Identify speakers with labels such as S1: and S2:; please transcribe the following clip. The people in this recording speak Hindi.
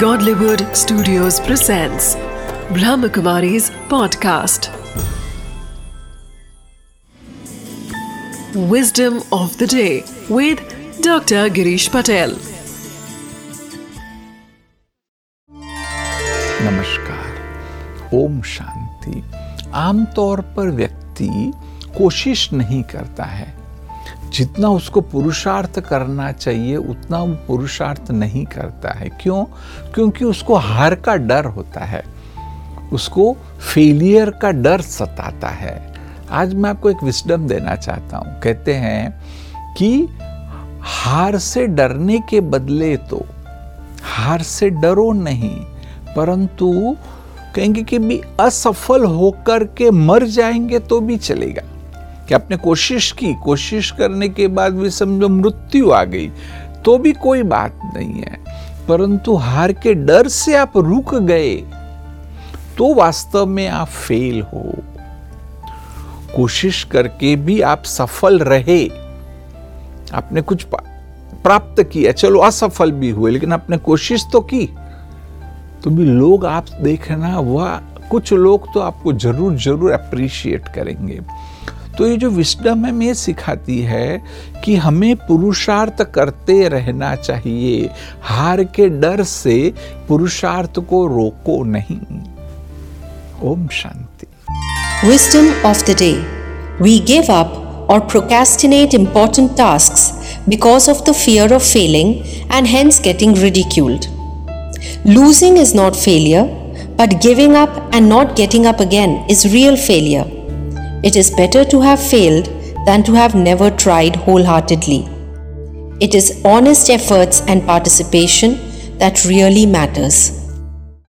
S1: Godlywood Studios presents Brahmakumari's podcast. Wisdom of the day with Dr. Girish Patel.
S2: नमस्कार ओम शांति आमतौर पर व्यक्ति कोशिश नहीं करता है जितना उसको पुरुषार्थ करना चाहिए, उतना वो पुरुषार्थ नहीं करता है। क्यों? क्योंकि उसको हार का डर होता है। उसको फेलियर का डर सताता है। आज मैं आपको एक विस्डम देना चाहता हूँ। कहते हैं कि हार से डरने के बदले तो हार से डरो नहीं, परंतु कहेंगे कि भी असफल होकर के मर जाएँगे तो भी चलेगा। कि आपने कोशिश की, कोशिश करने के बाद भी समझो मृत्यु आ गई। तो भी कोई बात नहीं है। परंतु हार के डर से आप रुक गए तो वास्तव में आप फेल हो। कोशिश करके भी आप सफल रहे। आपने कुछ प्राप्त किया, चलो असफल भी हुए, लेकिन आपने कोशिश तो की। तो भी लोग आप देखना, वह, कुछ लोग तो आपको ज़रूर ज़रूर अप्रिशिएट करेंगे। तो ये जो विस्डम हमें सिखाती है कि हमें पुरुषार्थ करते रहना चाहिए। हार के डर से पुरुषार्थ को रोको नहीं। ओम शांति।
S3: Wisdom of the day we give up or procrastinate important task because of the fear of failing and hence getting ridiculed losing is not failure but giving up and not getting up again is real failure It is better to have failed than to have never tried wholeheartedly. It is honest efforts and participation that really matters.